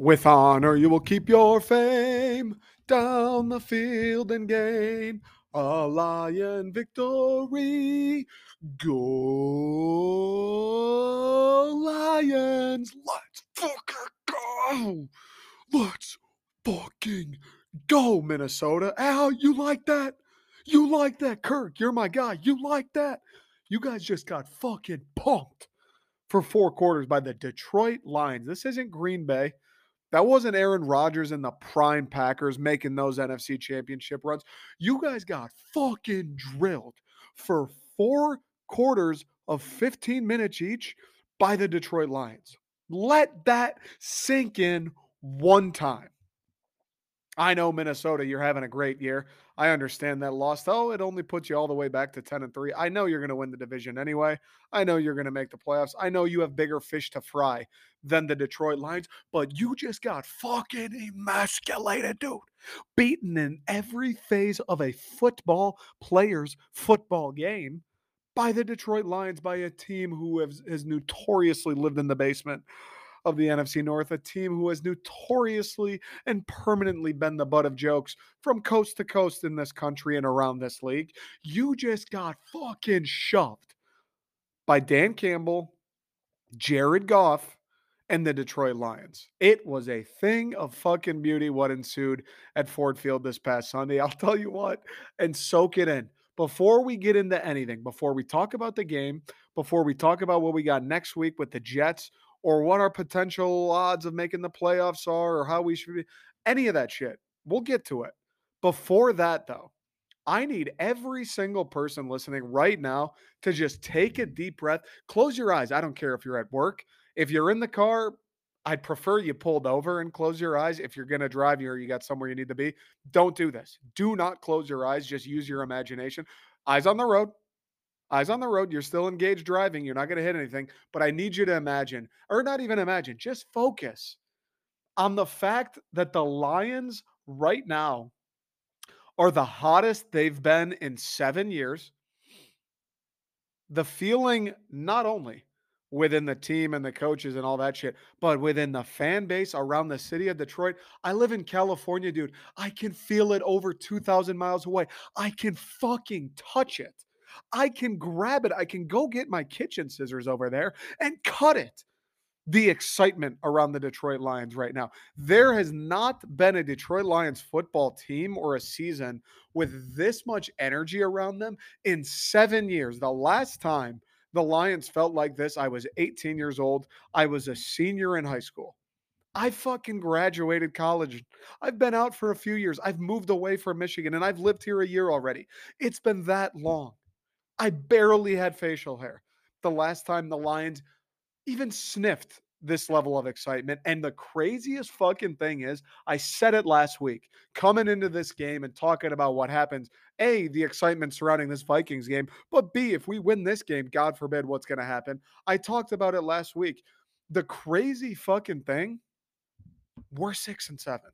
With honor, you will keep your fame down the field and gain a lion victory. Go Lions! Let's fucking go! Let's fucking go, Minnesota. Al, you like that? You like that, Kirk? You're my guy. You like that? You guys just got fucking pumped for four quarters by the Detroit Lions. This isn't Green Bay. That wasn't Aaron Rodgers and the prime Packers making those NFC championship runs. You guys got fucking drilled for four quarters of 15 minutes each by the Detroit Lions. Let that sink in one time. I know Minnesota, you're having a great year. I understand that loss, though. It only puts you all the way back to 10 and 3. I know you're going to win the division anyway. I know you're going to make the playoffs. I know you have bigger fish to fry than the Detroit Lions, but you just got fucking emasculated, dude. Beaten in every phase of a football player's football game by the Detroit Lions, by a team who has, has notoriously lived in the basement of the NFC North, a team who has notoriously and permanently been the butt of jokes from coast to coast in this country and around this league. You just got fucking shoved by Dan Campbell, Jared Goff, and the Detroit Lions. It was a thing of fucking beauty what ensued at Ford Field this past Sunday. I'll tell you what, and soak it in. Before we get into anything, before we talk about the game, before we talk about what we got next week with the Jets or what our potential odds of making the playoffs are or how we should be, any of that shit. We'll get to it. Before that, though, I need every single person listening right now to just take a deep breath, close your eyes. I don't care if you're at work. If you're in the car, I'd prefer you pulled over and close your eyes. If you're going to drive or you got somewhere you need to be, don't do this. Do not close your eyes. Just use your imagination. Eyes on the road eyes on the road. You're still engaged driving. You're not going to hit anything. But I need you to imagine, or not even imagine, just focus on the fact that the Lions right now are the hottest they've been in seven years. The feeling not only within the team and the coaches and all that shit, but within the fan base around the city of Detroit. I live in California, dude. I can feel it over 2,000 miles away. I can fucking touch it. I can grab it. I can go get my kitchen scissors over there and cut it. The excitement around the Detroit Lions right now. There has not been a Detroit Lions football team or a season with this much energy around them in seven years. The last time the Lions felt like this, I was 18 years old. I was a senior in high school. I fucking graduated college. I've been out for a few years. I've moved away from Michigan and I've lived here a year already. It's been that long. I barely had facial hair the last time the Lions even sniffed this level of excitement. And the craziest fucking thing is, I said it last week, coming into this game and talking about what happens. A, the excitement surrounding this Vikings game, but B, if we win this game, God forbid what's going to happen. I talked about it last week. The crazy fucking thing, we're six and seven.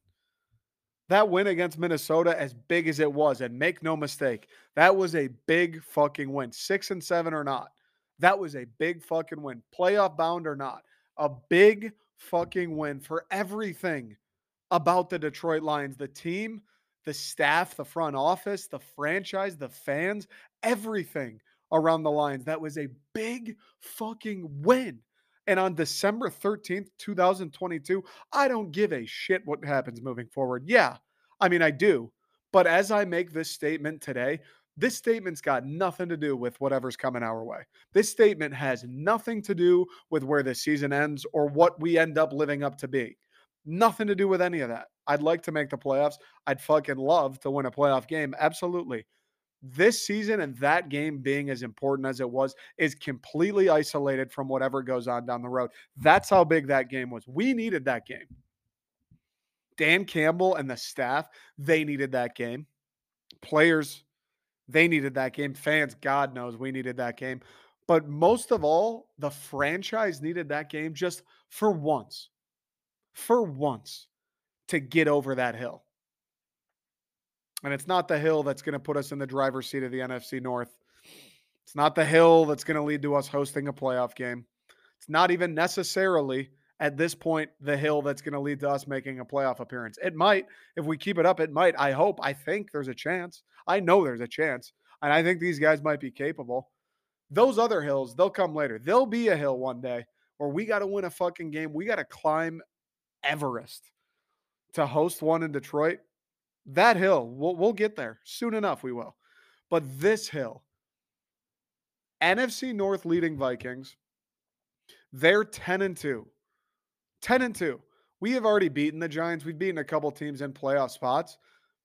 That win against Minnesota, as big as it was, and make no mistake, that was a big fucking win. Six and seven or not, that was a big fucking win. Playoff bound or not, a big fucking win for everything about the Detroit Lions, the team, the staff, the front office, the franchise, the fans, everything around the Lions. That was a big fucking win. And on December 13th, 2022, I don't give a shit what happens moving forward. Yeah, I mean, I do. But as I make this statement today, this statement's got nothing to do with whatever's coming our way. This statement has nothing to do with where the season ends or what we end up living up to be. Nothing to do with any of that. I'd like to make the playoffs. I'd fucking love to win a playoff game. Absolutely this season and that game being as important as it was is completely isolated from whatever goes on down the road. That's how big that game was. We needed that game. Dan Campbell and the staff, they needed that game. Players, they needed that game. Fans, God knows we needed that game. But most of all, the franchise needed that game just for once, for once to get over that hill. And it's not the hill that's going to put us in the driver's seat of the NFC North. It's not the hill that's going to lead to us hosting a playoff game. It's not even necessarily at this point the hill that's going to lead to us making a playoff appearance. It might. If we keep it up, it might. I hope. I think there's a chance. I know there's a chance. And I think these guys might be capable. Those other hills, they'll come later. There'll be a hill one day where we got to win a fucking game. We got to climb Everest to host one in Detroit. That hill, we'll, we'll get there soon enough. We will. But this hill, NFC North leading Vikings, they're 10 and 2. 10 and 2. We have already beaten the Giants. We've beaten a couple teams in playoff spots.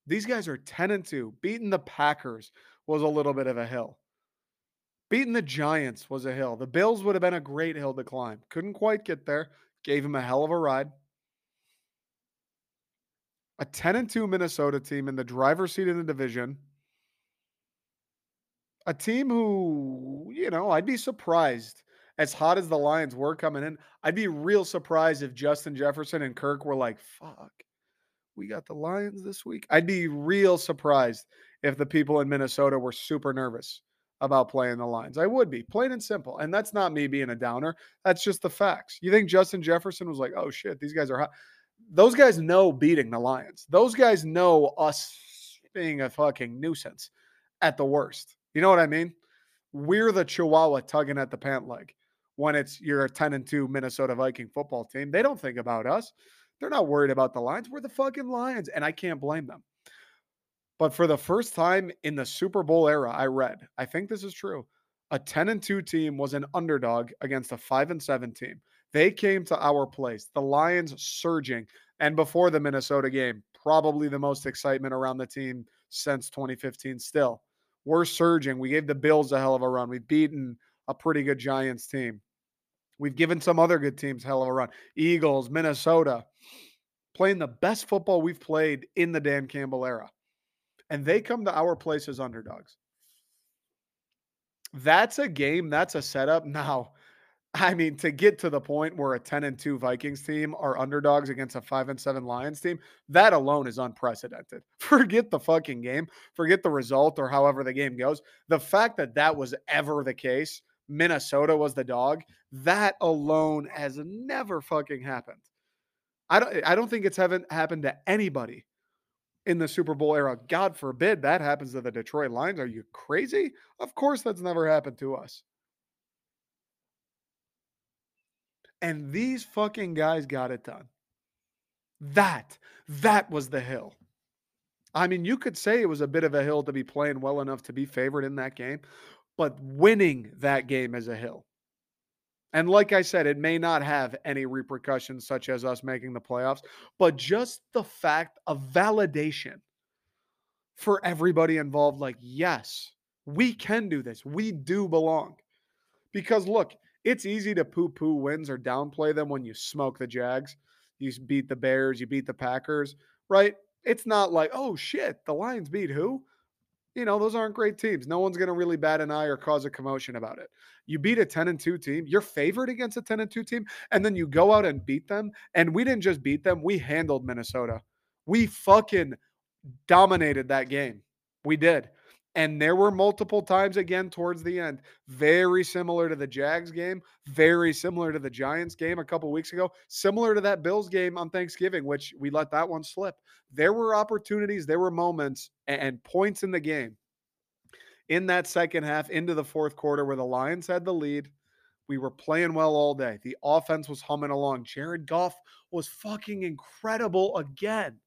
These guys are 10 and 2. Beating the Packers was a little bit of a hill. Beating the Giants was a hill. The Bills would have been a great hill to climb. Couldn't quite get there. Gave him a hell of a ride. A 10 and 2 Minnesota team in the driver's seat in the division. A team who, you know, I'd be surprised as hot as the Lions were coming in. I'd be real surprised if Justin Jefferson and Kirk were like, fuck, we got the Lions this week. I'd be real surprised if the people in Minnesota were super nervous about playing the Lions. I would be, plain and simple. And that's not me being a downer. That's just the facts. You think Justin Jefferson was like, oh shit, these guys are hot. Those guys know beating the Lions. Those guys know us being a fucking nuisance at the worst. You know what I mean? We're the Chihuahua tugging at the pant leg when it's you're a 10 and 2 Minnesota Viking football team. They don't think about us. They're not worried about the Lions. We're the fucking Lions, and I can't blame them. But for the first time in the Super Bowl era, I read, I think this is true. A 10 and 2 team was an underdog against a 5 and 7 team. They came to our place. The Lions surging. And before the Minnesota game, probably the most excitement around the team since 2015 still. We're surging. We gave the Bills a hell of a run. We've beaten a pretty good Giants team. We've given some other good teams hell of a run. Eagles, Minnesota, playing the best football we've played in the Dan Campbell era and they come to our place as underdogs. That's a game, that's a setup. Now, I mean, to get to the point where a 10 and 2 Vikings team are underdogs against a 5 and 7 Lions team, that alone is unprecedented. Forget the fucking game, forget the result or however the game goes. The fact that that was ever the case, Minnesota was the dog, that alone has never fucking happened. I don't I don't think it's haven't happened to anybody in the Super Bowl era. God forbid that happens to the Detroit Lions. Are you crazy? Of course, that's never happened to us. And these fucking guys got it done. That, that was the hill. I mean, you could say it was a bit of a hill to be playing well enough to be favored in that game, but winning that game is a hill. And like I said, it may not have any repercussions such as us making the playoffs, but just the fact of validation for everybody involved like, yes, we can do this. We do belong. Because look, it's easy to poo poo wins or downplay them when you smoke the Jags. You beat the Bears, you beat the Packers, right? It's not like, oh shit, the Lions beat who? you know, those aren't great teams. No one's going to really bat an eye or cause a commotion about it. You beat a 10 and 2 team, you're favored against a 10 and 2 team, and then you go out and beat them. And we didn't just beat them, we handled Minnesota. We fucking dominated that game. We did. And there were multiple times again towards the end, very similar to the Jags game, very similar to the Giants game a couple weeks ago, similar to that Bills game on Thanksgiving, which we let that one slip. There were opportunities, there were moments and points in the game in that second half into the fourth quarter where the Lions had the lead. We were playing well all day. The offense was humming along. Jared Goff was fucking incredible again.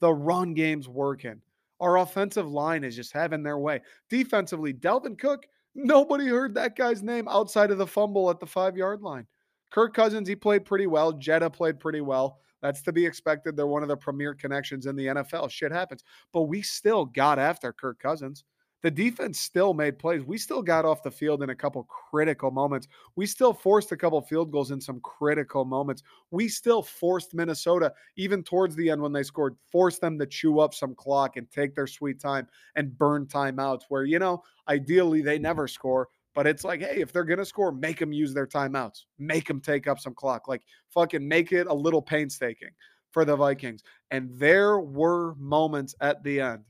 The run game's working. Our offensive line is just having their way. Defensively, Dalvin Cook, nobody heard that guy's name outside of the fumble at the five yard line. Kirk Cousins, he played pretty well. Jetta played pretty well. That's to be expected. They're one of the premier connections in the NFL. Shit happens. But we still got after Kirk Cousins the defense still made plays. We still got off the field in a couple critical moments. We still forced a couple field goals in some critical moments. We still forced Minnesota, even towards the end when they scored, forced them to chew up some clock and take their sweet time and burn timeouts where, you know, ideally they mm-hmm. never score. But it's like, hey, if they're going to score, make them use their timeouts, make them take up some clock. Like, fucking make it a little painstaking for the Vikings. And there were moments at the end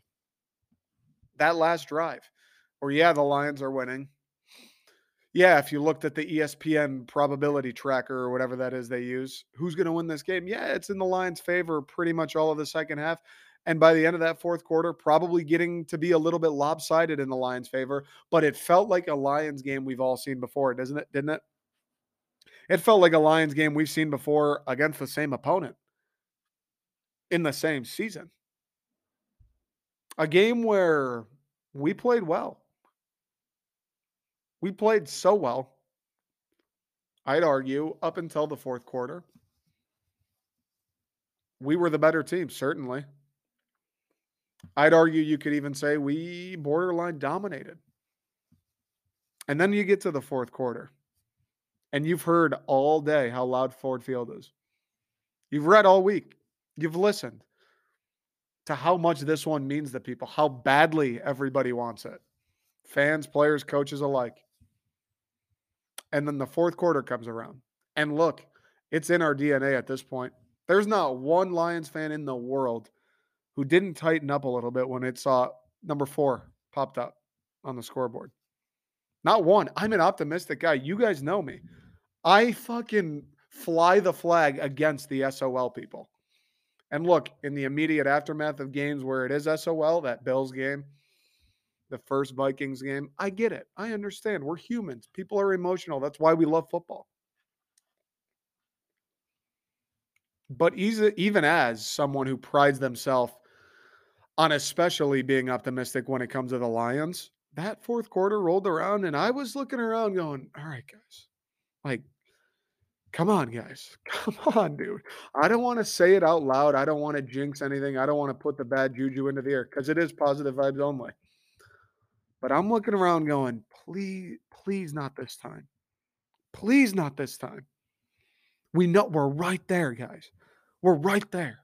that last drive Or, yeah, the Lions are winning. Yeah, if you looked at the ESPN probability tracker or whatever that is they use, who's going to win this game? Yeah, it's in the Lions' favor pretty much all of the second half. And by the end of that fourth quarter, probably getting to be a little bit lopsided in the Lions' favor. But it felt like a Lions game we've all seen before, doesn't it? Didn't it? It felt like a Lions game we've seen before against the same opponent in the same season. A game where we played well. We played so well. I'd argue up until the fourth quarter. We were the better team, certainly. I'd argue you could even say we borderline dominated. And then you get to the fourth quarter, and you've heard all day how loud Ford Field is. You've read all week, you've listened to how much this one means to people, how badly everybody wants it fans, players, coaches alike. And then the fourth quarter comes around. And look, it's in our DNA at this point. There's not one Lions fan in the world who didn't tighten up a little bit when it saw number four popped up on the scoreboard. Not one. I'm an optimistic guy. You guys know me. I fucking fly the flag against the SOL people. And look, in the immediate aftermath of games where it is SOL, that Bills game, the first Vikings game, I get it. I understand. We're humans. People are emotional. That's why we love football. But even as someone who prides themselves on especially being optimistic when it comes to the Lions, that fourth quarter rolled around and I was looking around going, all right, guys, like, come on, guys. Come on, dude. I don't want to say it out loud. I don't want to jinx anything. I don't want to put the bad juju into the air because it is positive vibes only. But I'm looking around going, please, please not this time. Please not this time. We know we're right there, guys. We're right there.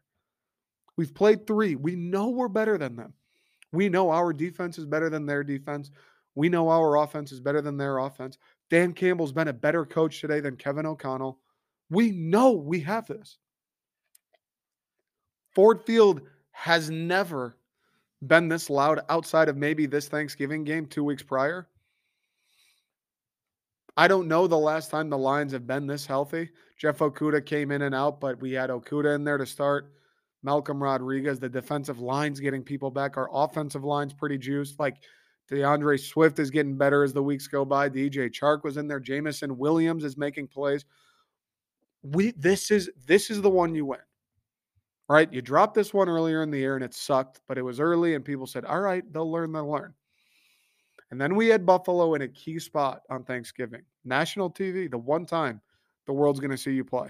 We've played three. We know we're better than them. We know our defense is better than their defense. We know our offense is better than their offense. Dan Campbell's been a better coach today than Kevin O'Connell. We know we have this. Ford Field has never been this loud outside of maybe this Thanksgiving game two weeks prior. I don't know the last time the Lions have been this healthy. Jeff Okudah came in and out, but we had Okudah in there to start. Malcolm Rodriguez, the defensive line's getting people back. Our offensive line's pretty juiced. Like D'Andre Swift is getting better as the weeks go by. DJ Chark was in there. Jameson Williams is making plays. We this is this is the one you win. Right? You dropped this one earlier in the year and it sucked, but it was early and people said, "All right, they'll learn, they'll learn." And then we had Buffalo in a key spot on Thanksgiving. National TV, the one time the world's going to see you play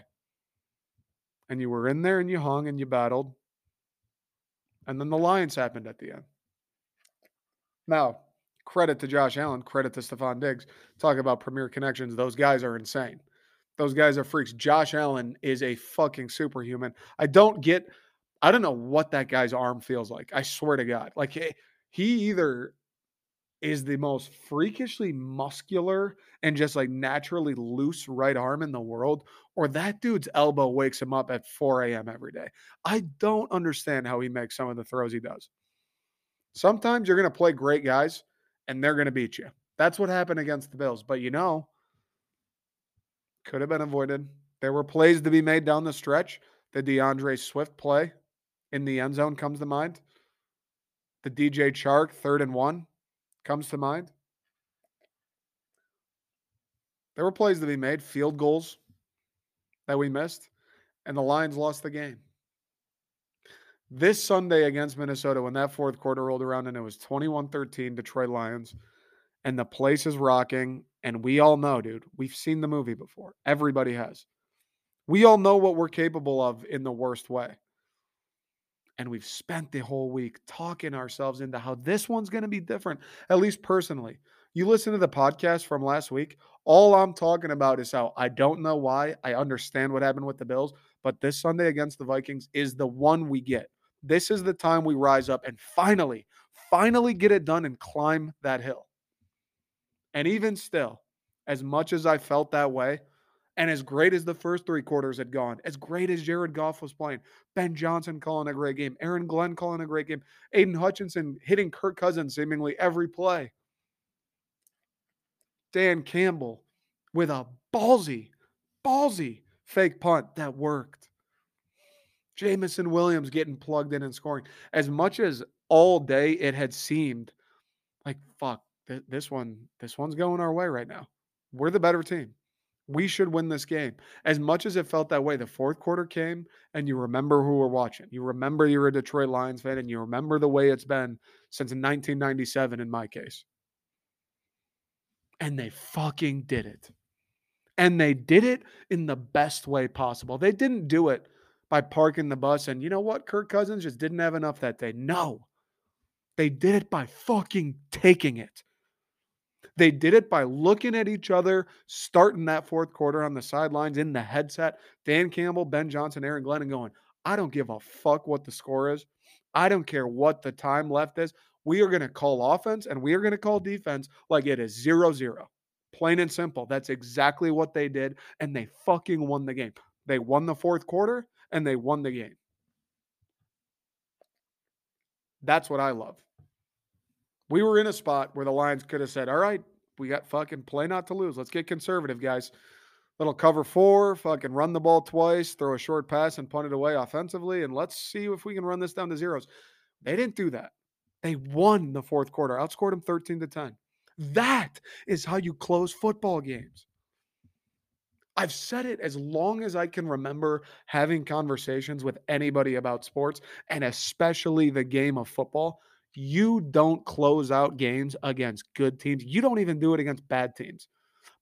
and you were in there and you hung and you battled. And then the Lions happened at the end. Now, credit to Josh Allen, credit to Stefon Diggs. Talk about premier connections. Those guys are insane. Those guys are freaks. Josh Allen is a fucking superhuman. I don't get, I don't know what that guy's arm feels like. I swear to God. Like he either is the most freakishly muscular and just like naturally loose right arm in the world, or that dude's elbow wakes him up at 4 a.m. every day. I don't understand how he makes some of the throws he does. Sometimes you're going to play great guys and they're going to beat you. That's what happened against the Bills. But you know, could have been avoided. There were plays to be made down the stretch. The D'Andre Swift play in the end zone comes to mind. The DJ Chark third and one comes to mind. There were plays to be made, field goals that we missed, and the Lions lost the game. This Sunday against Minnesota, when that fourth quarter rolled around and it was 21 13 Detroit Lions, and the place is rocking, and we all know, dude, we've seen the movie before. Everybody has. We all know what we're capable of in the worst way. And we've spent the whole week talking ourselves into how this one's going to be different, at least personally. You listen to the podcast from last week, all I'm talking about is how I don't know why. I understand what happened with the Bills, but this Sunday against the Vikings is the one we get. This is the time we rise up and finally, finally get it done and climb that hill. And even still, as much as I felt that way, and as great as the first three quarters had gone, as great as Jared Goff was playing, Ben Johnson calling a great game, Aaron Glenn calling a great game, Aidan Hutchinson hitting Kirk Cousins seemingly every play. Dan Campbell with a ballsy, ballsy fake punt that worked. Jameson Williams getting plugged in and scoring. As much as all day it had seemed like fuck th- this one this one's going our way right now. We're the better team. We should win this game. As much as it felt that way, the fourth quarter came and you remember who we're watching. You remember you're a Detroit Lions fan and you remember the way it's been since 1997 in my case. And they fucking did it. And they did it in the best way possible. They didn't do it by parking the bus and you know what? Kirk Cousins just didn't have enough that day. No. They did it by fucking taking it. They did it by looking at each other, starting that fourth quarter on the sidelines in the headset. Dan Campbell, Ben Johnson, Aaron Glenn, and going, I don't give a fuck what the score is. I don't care what the time left is. We are going to call offense and we are going to call defense like it is zero zero. Plain and simple. That's exactly what they did. And they fucking won the game. They won the fourth quarter and they won the game. That's what I love. We were in a spot where the Lions could have said, all right, we got fucking play not to lose. Let's get conservative, guys. Little cover four, fucking run the ball twice, throw a short pass and punt it away offensively, and let's see if we can run this down to zeros. They didn't do that. They won the fourth quarter, outscored them 13 to 10. That is how you close football games. I've said it as long as I can remember having conversations with anybody about sports and especially the game of football. You don't close out games against good teams. You don't even do it against bad teams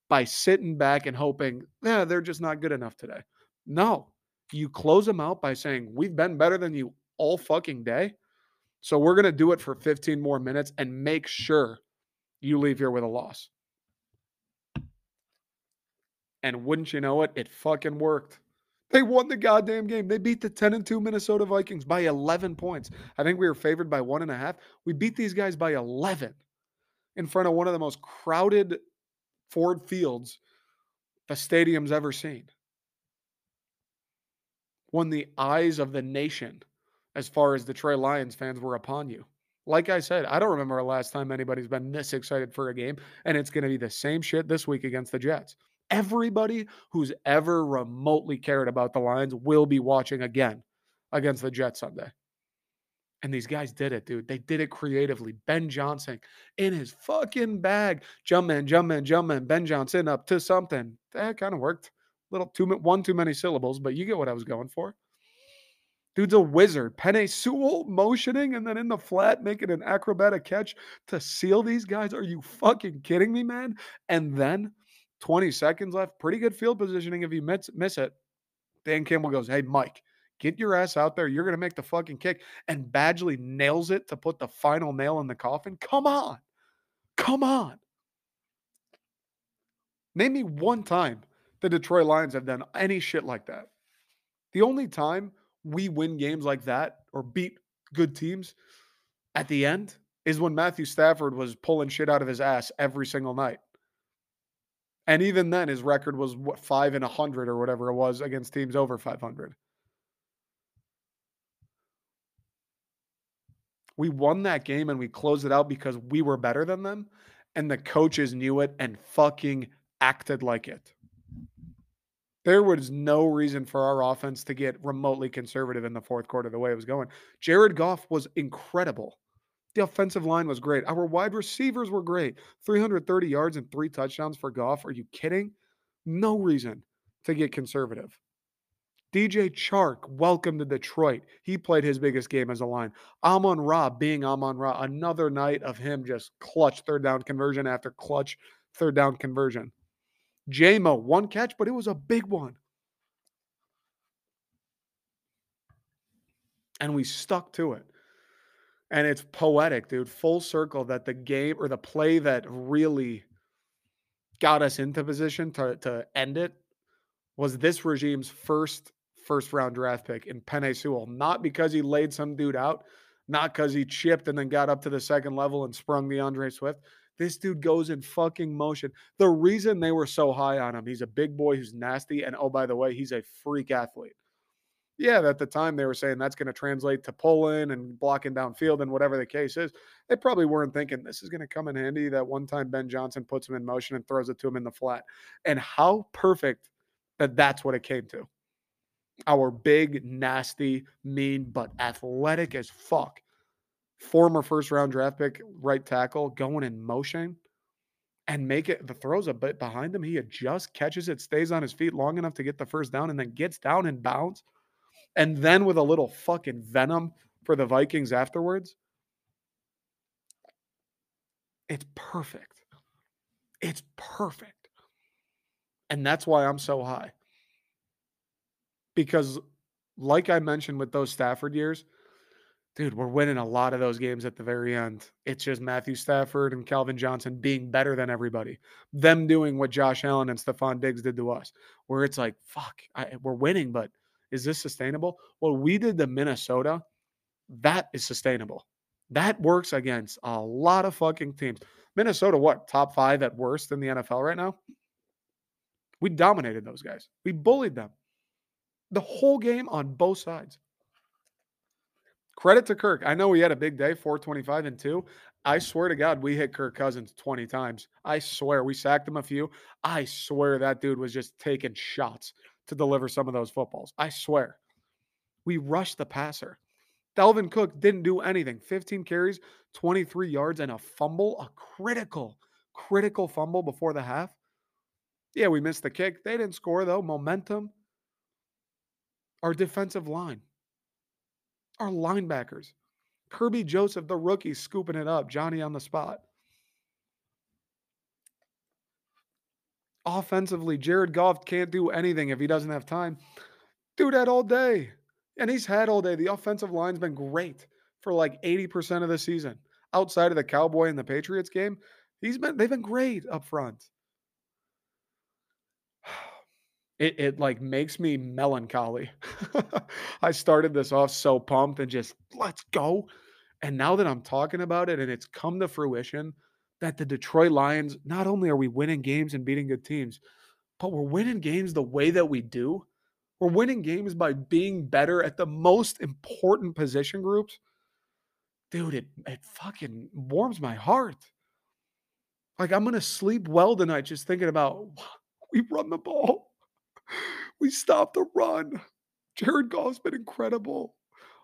by sitting back and hoping, yeah, they're just not good enough today. No, you close them out by saying, we've been better than you all fucking day. So we're going to do it for 15 more minutes and make sure you leave here with a loss. And wouldn't you know it, it fucking worked. They won the goddamn game. They beat the 10 and 2 Minnesota Vikings by 11 points. I think we were favored by one and a half. We beat these guys by 11 in front of one of the most crowded Ford Fields the stadium's ever seen. When the eyes of the nation, as far as the Trey Lions fans, were upon you. Like I said, I don't remember the last time anybody's been this excited for a game, and it's going to be the same shit this week against the Jets. Everybody who's ever remotely cared about the Lions will be watching again against the Jets Sunday. And these guys did it, dude. They did it creatively. Ben Johnson in his fucking bag. Jump man, jump man, jump man. Ben Johnson up to something. That kind of worked. A little too one too many syllables, but you get what I was going for. Dude's a wizard. Penei Sewell motioning and then in the flat making an acrobatic catch to seal these guys. Are you fucking kidding me, man? And then 20 seconds left. Pretty good field positioning if you miss, miss it. Dan Campbell goes, Hey, Mike, get your ass out there. You're going to make the fucking kick. And Badgley nails it to put the final nail in the coffin. Come on. Come on. Name me one time the Detroit Lions have done any shit like that. The only time we win games like that or beat good teams at the end is when Matthew Stafford was pulling shit out of his ass every single night. And even then, his record was what five and a hundred or whatever it was against teams over 500. We won that game and we closed it out because we were better than them, and the coaches knew it and fucking acted like it. There was no reason for our offense to get remotely conservative in the fourth quarter the way it was going. Jared Goff was incredible. The offensive line was great. Our wide receivers were great. 330 yards and three touchdowns for Goff. Are you kidding? No reason to get conservative. DJ Chark, welcome to Detroit. He played his biggest game as a line. Amon Ra being Amon Ra, another night of him just clutch third down conversion after clutch third down conversion. JMO, one catch, but it was a big one. And we stuck to it. And it's poetic, dude. Full circle that the game or the play that really got us into position to, to end it was this regime's first first round draft pick in Penei Sewell. Not because he laid some dude out, not because he chipped and then got up to the second level and sprung D'Andre Swift. This dude goes in fucking motion. The reason they were so high on him, he's a big boy who's nasty. And oh, by the way, he's a freak athlete. Yeah, at the time they were saying that's going to translate to pulling and blocking downfield and whatever the case is. They probably weren't thinking this is going to come in handy that one time Ben Johnson puts him in motion and throws it to him in the flat. And how perfect that that's what it came to. Our big, nasty, mean, but athletic as fuck former first round draft pick right tackle going in motion and make it the throws a bit behind him. He adjusts, catches it, stays on his feet long enough to get the first down, and then gets down and bounds. And then with a little fucking venom for the Vikings afterwards. It's perfect. It's perfect. And that's why I'm so high. Because, like I mentioned with those Stafford years, dude, we're winning a lot of those games at the very end. It's just Matthew Stafford and Calvin Johnson being better than everybody. Them doing what Josh Allen and Stefon Diggs did to us, where it's like, fuck, I, we're winning, but is this sustainable? Well, we did the Minnesota, that is sustainable. That works against a lot of fucking teams. Minnesota, what, top five at worst in the NFL right now? We dominated those guys. We bullied them. The whole game on both sides. Credit to Kirk. I know he had a big day, 425 and 2. I swear to God, we hit Kirk Cousins 20 times. I swear we sacked him a few. I swear that dude was just taking shots to deliver some of those footballs. I swear. We rushed the passer. Dalvin Cook didn't do anything. 15 carries, 23 yards, and a fumble, a critical, critical fumble before the half. Yeah, we missed the kick. They didn't score, though. Momentum. Our defensive line our linebackers. Kerby Joseph, the rookie, scooping it up. Johnny on the spot. Offensively, Jared Goff can't do anything if he doesn't have time. Do that all day. And he's had all day. The offensive line's been great for like 80% of the season. Outside of the Cowboy and the Patriots game, he's been they've been great up front. it, it like makes me melancholy. I started this off so pumped and just let's go. And now that I'm talking about it and it's come to fruition that the Detroit Lions, not only are we winning games and beating good teams, but we're winning games the way that we do. We're winning games by being better at the most important position groups. Dude, it, it fucking warms my heart. Like I'm gonna sleep well tonight just thinking about we run the ball. We stopped the run. Jared Goff's been incredible.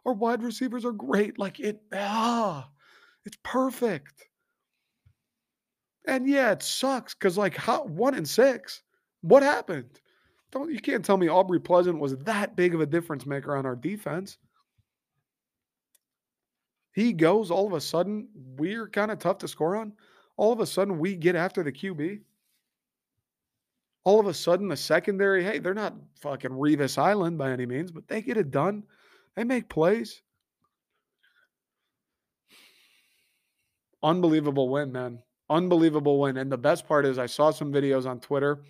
Our wide receivers are great. Like it, ah, it's perfect. And yeah, it sucks because like how one and six. What happened? Don't you can't tell me Aubrey Pleasant was that big of a difference maker on our defense. He goes, all of a sudden, we're kind of tough to score on. All of a sudden, we get after the QB all of a sudden the secondary, hey, they're not fucking Revis Island by any means, but they get it done. They make plays. Unbelievable win, man. Unbelievable win. And the best part is I saw some videos on Twitter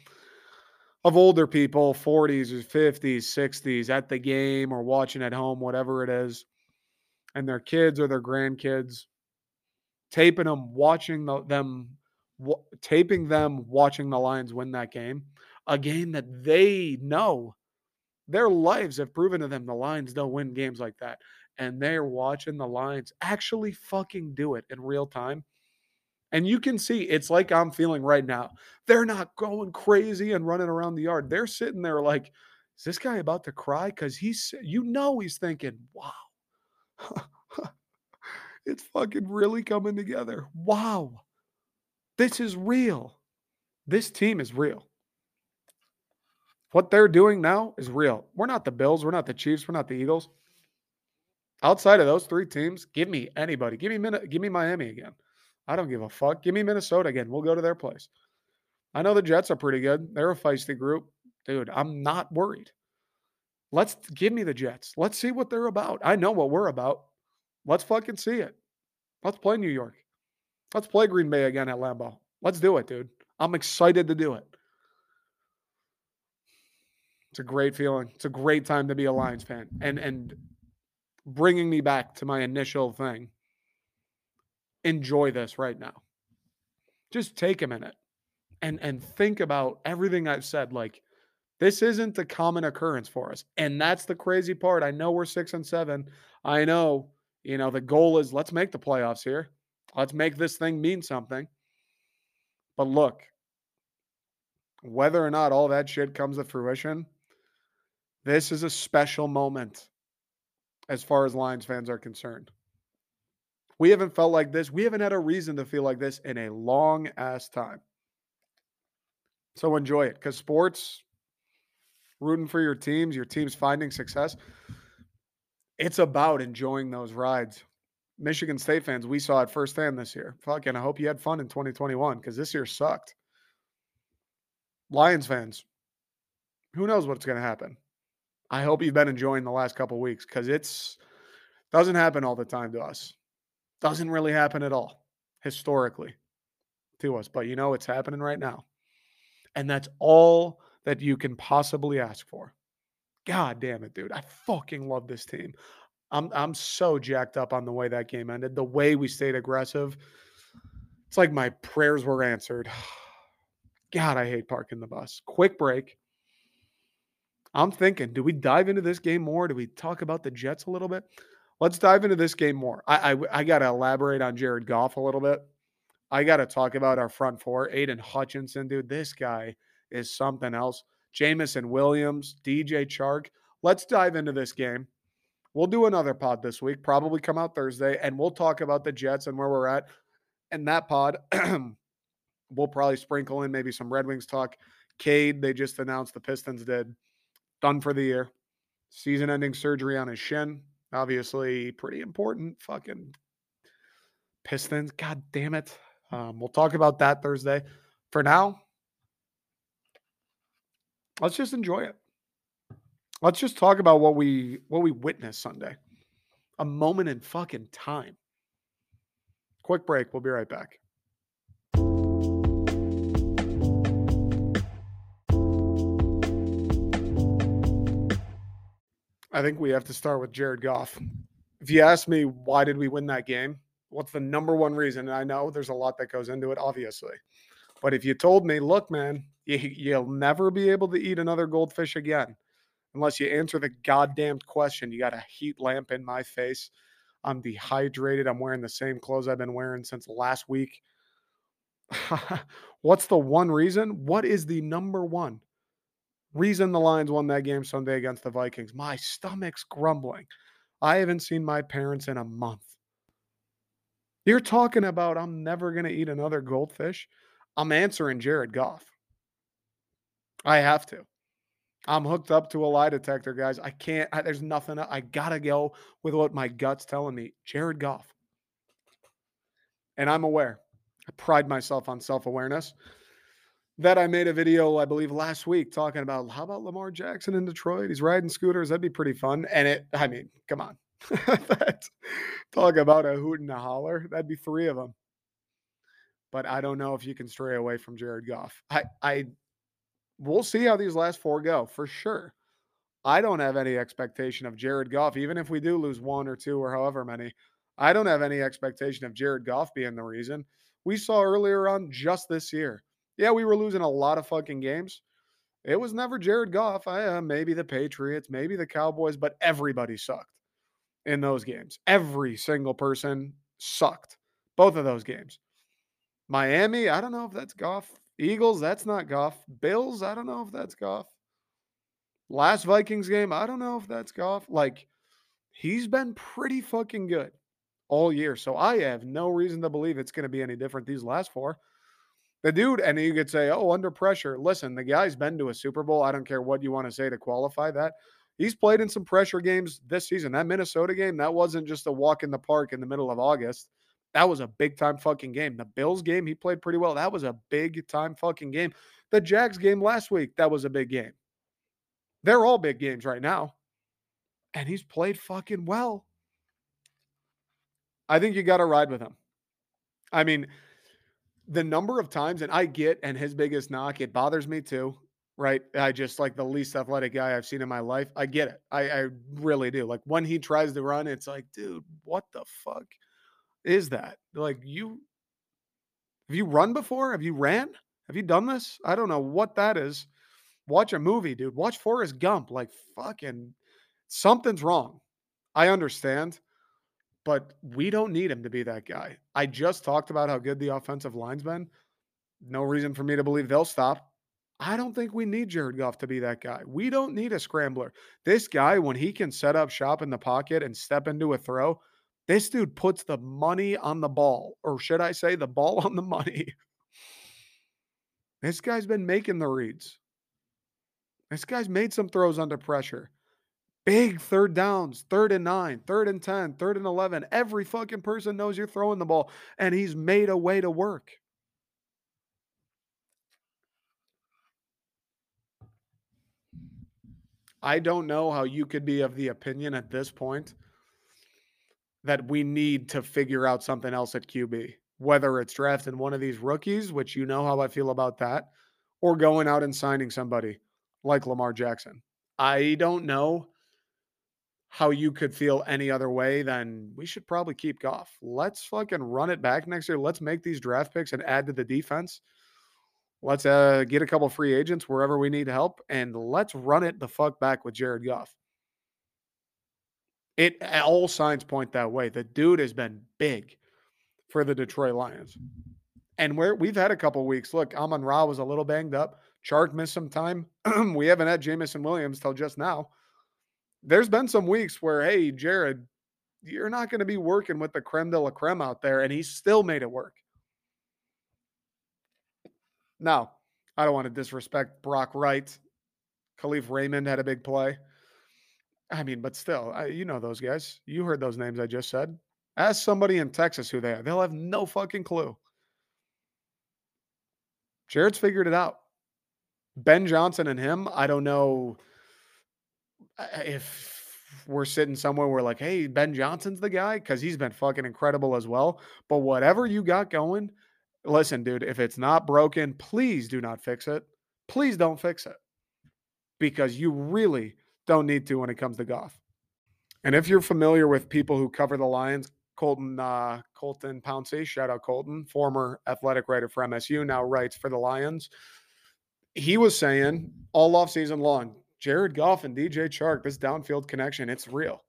of older people, 40s or 50s, 60s at the game or watching at home, whatever it is, and their kids or their grandkids taping them, watching the, them w- taping them watching the Lions win that game, a game that they know their lives have proven to them the Lions don't win games like that. And they're watching the Lions actually fucking do it in real time. And you can see it's like I'm feeling right now. They're not going crazy and running around the yard. They're sitting there like, is this guy about to cry? Because he's, you know, he's thinking, wow, it's fucking really coming together. Wow. This is real. This team is real. What they're doing now is real. We're not the Bills. We're not the Chiefs. We're not the Eagles. Outside of those three teams, give me anybody. Give me give me Miami again. I don't give a fuck. Give me Minnesota again. We'll go to their place. I know the Jets are pretty good. They're a feisty group. Dude, I'm not worried. Let's give me the Jets. Let's see what they're about. I know what we're about. Let's fucking see it. Let's play New York. Let's play Green Bay again at Lambeau. Let's do it, dude. I'm excited to do it. It's a great feeling. It's a great time to be a Lions fan. And and bringing me back to my initial thing. Enjoy this right now. Just take a minute and and think about everything I've said like This isn't the common occurrence for us. And that's the crazy part. I know we're six and seven. I know, you know, the goal is let's make the playoffs here. Let's make this thing mean something. But look, whether or not all that shit comes to fruition, this is a special moment as far as Lions fans are concerned. We haven't felt like this. We haven't had a reason to feel like this in a long ass time. So enjoy it because sports, rooting for your teams, your team's finding success, it's about enjoying those rides. Michigan State fans, we saw it firsthand this year. Fucking, I hope you had fun in 2021 because this year sucked. Lions fans, who knows what's going to happen? I hope you've been enjoying the last couple weeks because it's doesn't happen all the time to us. Doesn't really happen at all historically to us, but you know it's happening right now. And that's all that you can possibly ask for. God damn it, dude. I fucking love this team. I'm I'm so jacked up on the way that game ended. The way we stayed aggressive. It's like my prayers were answered. God, I hate parking the bus. Quick break. I'm thinking, do we dive into this game more? Do we talk about the Jets a little bit? Let's dive into this game more. I I, I got to elaborate on Jared Goff a little bit. I got to talk about our front four. Aidan Hutchinson, dude, this guy is something else. Jameson Williams, DJ Chark. Let's dive into this game. We'll do another pod this week, probably come out Thursday, and we'll talk about the Jets and where we're at. And that pod, we'll probably sprinkle in maybe some Red Wings talk. Cade, they just announced the Pistons did. Done for the year. Season ending surgery on his shin. Obviously, pretty important. Fucking Pistons. God damn it. Um, we'll talk about that Thursday. For now, let's just enjoy it. Let's just talk about what we what we witnessed Sunday. A moment in fucking time. Quick break. We'll be right back. I think we have to start with Jared Goff. If you ask me why did we win that game, what's the number one reason? And I know there's a lot that goes into it, obviously. But if you told me, look, man, you, will never be able to eat another goldfish again unless you answer the goddamn question. You got a heat lamp in my face. I'm dehydrated. I'm wearing the same clothes I've been wearing since last week. What's the one reason? What is the number one reason the Lions won that game Sunday against the Vikings? My stomach's grumbling. I haven't seen my parents in a month. You're talking about I'm never going to eat another goldfish. I'm answering Jared Goff. I have to. I'm hooked up to a lie detector, guys. I can't, I, there's nothing. I got to go with what my gut's telling me. Jared Goff. And I'm aware. I pride myself on self awareness. That I made a video, I believe, last week talking about how about Lamar Jackson in Detroit? He's riding scooters. That'd be pretty fun. And it, I mean, come on. talk about a hoot and a holler. That'd be three of them. But I don't know if you can stray away from Jared Goff. I, I we'll see how these last four go for sure. I don't have any expectation of Jared Goff, even if we do lose one or two or however many. I don't have any expectation of Jared Goff being the reason. We saw earlier on just this year. Yeah, we were losing a lot of fucking games. It was never Jared Goff. I, uh, maybe the Patriots, maybe the Cowboys, but everybody sucked in those games. Every single person sucked. Both of those games. Miami, I don't know if that's Goff. Eagles, that's not Goff. Bills, I don't know if that's Goff. Last Vikings game, I don't know if that's Goff. Like, he's been pretty fucking good all year. So I have no reason to believe it's going to be any different these last four. The dude, and you could say, oh, under pressure. Listen, the guy's been to a Super Bowl. I don't care what you want to say to qualify that. He's played in some pressure games this season. That Minnesota game, that wasn't just a walk in the park in the middle of August. That was a big time fucking game. The Bills game, he played pretty well. That was a big time fucking game. The Jags game last week, that was a big game. They're all big games right now. And he's played fucking well. I think you got to ride with him. I mean, the number of times, and I get, and his biggest knock, it bothers me too, right? I just like the least athletic guy I've seen in my life. I get it. I, I really do. Like when he tries to run, it's like, dude, what the fuck? is that? Like you have you run before? Have you ran? Have you done this? I don't know what that is. Watch a movie, dude. Watch Forrest Gump. Like fucking something's wrong. I understand, but we don't need him to be that guy. I just talked about how good the offensive line's been. No reason for me to believe they'll stop. I don't think we need Jared Goff to be that guy. We don't need a scrambler. This guy, when he can set up shop in the pocket and step into a throw, this dude puts the money on the ball, or should I say, the ball on the money. This guy's been making the reads. This guy's made some throws under pressure. Big third downs, third and nine, third and 10, third and 11. Every fucking person knows you're throwing the ball, and he's made a way to work. I don't know how you could be of the opinion at this point that we need to figure out something else at QB, whether it's drafting one of these rookies, which you know how I feel about that, or going out and signing somebody like Lamar Jackson. I don't know how you could feel any other way than we should probably keep Goff. Let's fucking run it back next year. Let's make these draft picks and add to the defense. Let's uh, get a couple free agents wherever we need help, and let's run it the fuck back with Jared Goff. It all signs point that way. The dude has been big for the Detroit Lions, and we've had a couple weeks. Look, Amon Ra was a little banged up. Chark missed some time. we haven't had Jameson Williams till just now. There's been some weeks where, hey, Jared, you're not going to be working with the creme de la creme out there, and he still made it work. Now, I don't want to disrespect Brock Wright. Kalif Raymond had a big play. I mean, but still, I, you know those guys. You heard those names I just said. Ask somebody in Texas who they are. They'll have no fucking clue. Jared's figured it out. Ben Johnson and him, I don't know if we're sitting somewhere we're like, hey, Ben Johnson's the guy because he's been fucking incredible as well. But whatever you got going, listen, dude, if it's not broken, please do not fix it. Please don't fix it because you really don't need to when it comes to Goff. And if you're familiar with people who cover the Lions, Colton uh, Colton Pouncy, shout out Colton, former athletic writer for MSU, now writes for the Lions. He was saying all off season long, Jared Goff and DJ Chark, this downfield connection, it's real.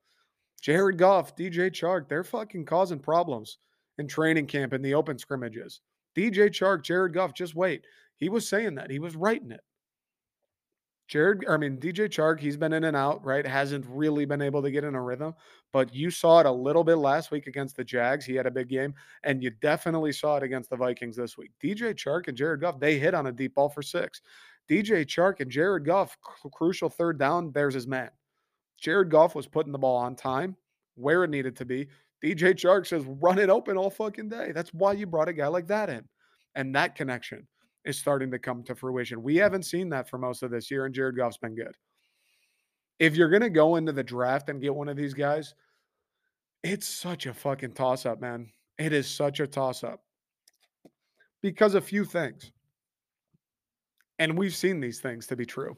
Jared Goff, DJ Chark, they're fucking causing problems in training camp in the open scrimmages. DJ Chark, Jared Goff, just wait. He was saying that. He was writing it. Jared, I mean, DJ Chark, he's been in and out, right? Hasn't really been able to get in a rhythm, but you saw it a little bit last week against the Jags. He had a big game, and you definitely saw it against the Vikings this week. DJ Chark and Jared Goff, they hit on a deep ball for six. DJ Chark and Jared Goff, crucial third down, there's his man. Jared Goff was putting the ball on time where it needed to be. DJ Chark says, run it open all fucking day. That's why you brought a guy like that in. And that connection is starting to come to fruition. We haven't seen that for most of this year, and Jared Goff's been good. If you're going to go into the draft and get one of these guys, it's such a fucking toss up, man. It is such a toss up because a few things. And we've seen these things to be true.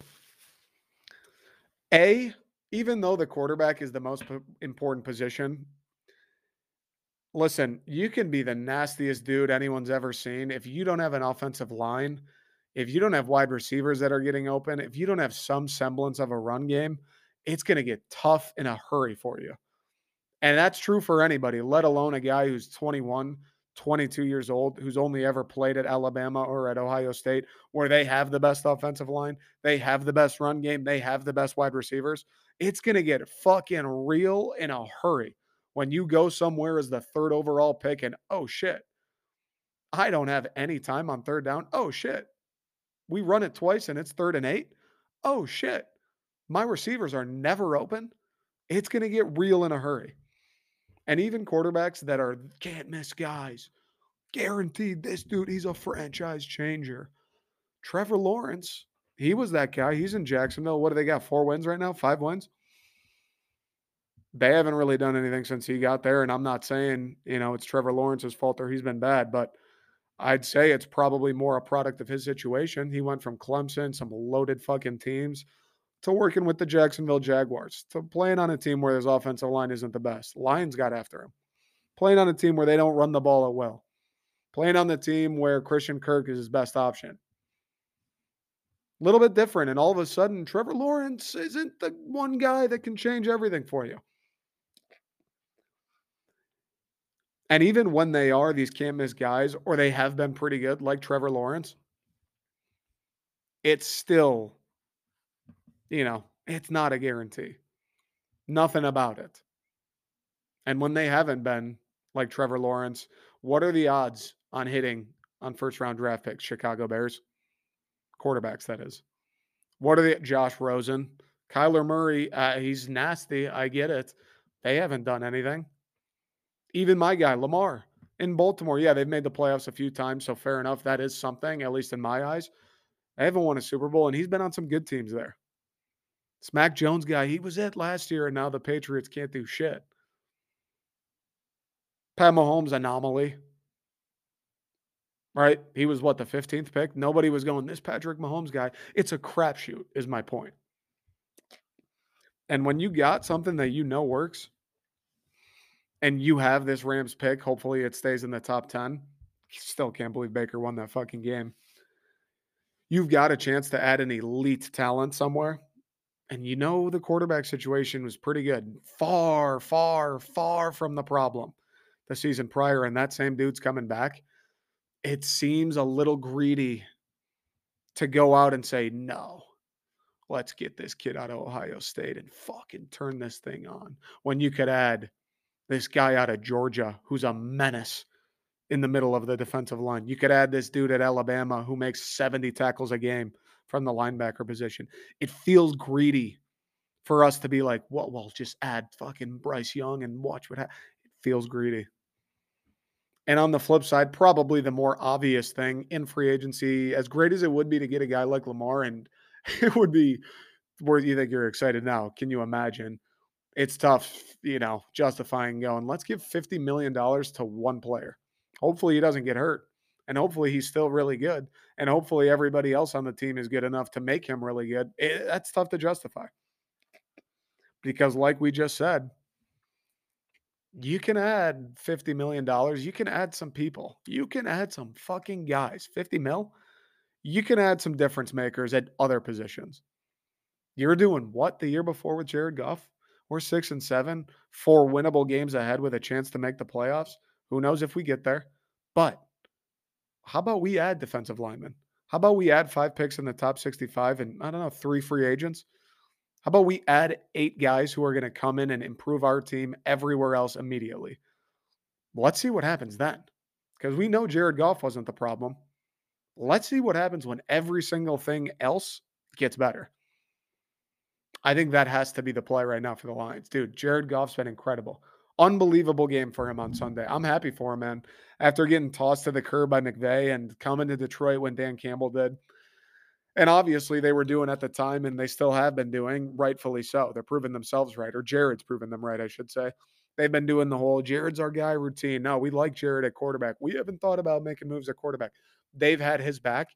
A, even though the quarterback is the most important position Listen, you can be the nastiest dude anyone's ever seen. If you don't have an offensive line, if you don't have wide receivers that are getting open, if you don't have some semblance of a run game, it's going to get tough in a hurry for you. And that's true for anybody, let alone a guy who's 21, 22 years old, who's only ever played at Alabama or at Ohio State, where they have the best offensive line, they have the best run game, they have the best wide receivers. It's going to get fucking real in a hurry when you go somewhere as the third overall pick and oh shit, I don't have any time on third down. Oh shit. We run it twice and it's third and eight. Oh shit. My receivers are never open. It's going to get real in a hurry. And even quarterbacks that are can't miss guys, guaranteed this dude, he's a franchise changer. Trevor Lawrence, he was that guy. He's in Jacksonville. What do they got? Four wins right now? Five wins? they haven't really done anything since he got there. And I'm not saying, you know, it's Trevor Lawrence's fault or he's been bad, but I'd say it's probably more a product of his situation. He went from Clemson, some loaded fucking teams, to working with the Jacksonville Jaguars, to playing on a team where his offensive line isn't the best. Lions got after him. Playing on a team where they don't run the ball at will. Playing on the team where Christian Kirk is his best option. A little bit different. And all of a sudden, Trevor Lawrence isn't the one guy that can change everything for you. And even when they are these can't miss guys, or they have been pretty good, like Trevor Lawrence, it's still, you know, it's not a guarantee. Nothing about it. And when they haven't been, like Trevor Lawrence, what are the odds on hitting on first round draft picks, Chicago Bears? Quarterbacks, that is. What are the Josh Rosen? Kyler Murray, uh, he's nasty. I get it. They haven't done anything. Even my guy, Lamar, in Baltimore, yeah, they've made the playoffs a few times. So fair enough. That is something, at least in my eyes. They haven't won a Super Bowl, and he's been on some good teams there. Smack Jones guy, he was it last year, and now the Patriots can't do shit. Pat Mahomes anomaly. Right? He was what the 15th pick. Nobody was going, this Patrick Mahomes guy. It's a crapshoot, is my point. And when you got something that you know works, and you have this Rams pick, hopefully it stays in the top 10. Still can't believe Baker won that fucking game. You've got a chance to add an elite talent somewhere. And you know the quarterback situation was pretty good. Far, far, far from the problem the season prior, and that same dude's coming back, it seems a little greedy to go out and say, no, let's get this kid out of Ohio State and fucking turn this thing on. When you could add this guy out of Georgia who's a menace in the middle of the defensive line. You could add this dude at Alabama who makes 70 tackles a game from the linebacker position. It feels greedy for us to be like, well, well, just add fucking Bryce Young and watch what happens. It feels greedy. And on the flip side, probably the more obvious thing in free agency, as great as it would be to get a guy like Lamar, and it would be where you think you're excited now. Can you imagine? It's tough, you know, justifying going, let's give $50 million to one player. Hopefully he doesn't get hurt. And hopefully he's still really good. And hopefully everybody else on the team is good enough to make him really good. It, eh, that's tough to justify. Because, like we just said, you can add $50 million. You can add some people. You can add some fucking guys. 50 mil? You can add some difference makers at other positions. You're doing what the year before with Jared Goff? We're six and seven, four winnable games ahead with a chance to make the playoffs. Who knows if we get there? But how about we add defensive linemen? How about we add five picks in the top 65 and I don't know, three free agents? How about we add eight guys who are going to come in and improve our team everywhere else immediately? Let's see what happens then. Because we know Jared Goff wasn't the problem. Let's see what happens when every single thing else gets better. I think that has to be the play right now for the Lions. Dude, Jared Goff's been incredible. Unbelievable game for him on Sunday. I'm happy for him, man. After getting tossed to the curb by McVay and coming to Detroit when Dan Campbell did, and obviously, they were doing at the time, and they still have been doing, rightfully so. They're proving themselves right, or Jared's proving them right, I should say. They've been doing the whole Jared's our guy routine. No, we like Jared at quarterback. We haven't thought about making moves at quarterback. They've had his back.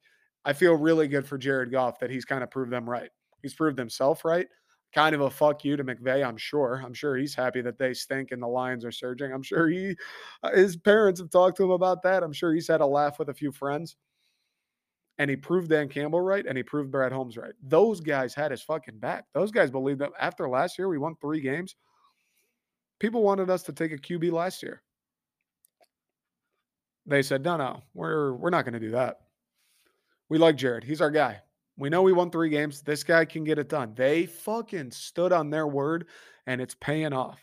I feel really good for Jared Goff that he's kind of proved them right. He's proved himself right. Kind of a fuck you to McVay, I'm sure. I'm sure he's happy that they stink and the Lions are surging. I'm sure he, uh, his parents have talked to him about that. I'm sure he's had a laugh with a few friends and he proved Dan Campbell right, and he proved Brad Holmes right. Those guys had his fucking back. Those guys believed that after last year, we won three games. People wanted us to take a QB last year. They said, no, no, we're we're not going to do that. We like Jared. He's our guy. We know we won three games. This guy can get it done. They fucking stood on their word, and it's paying off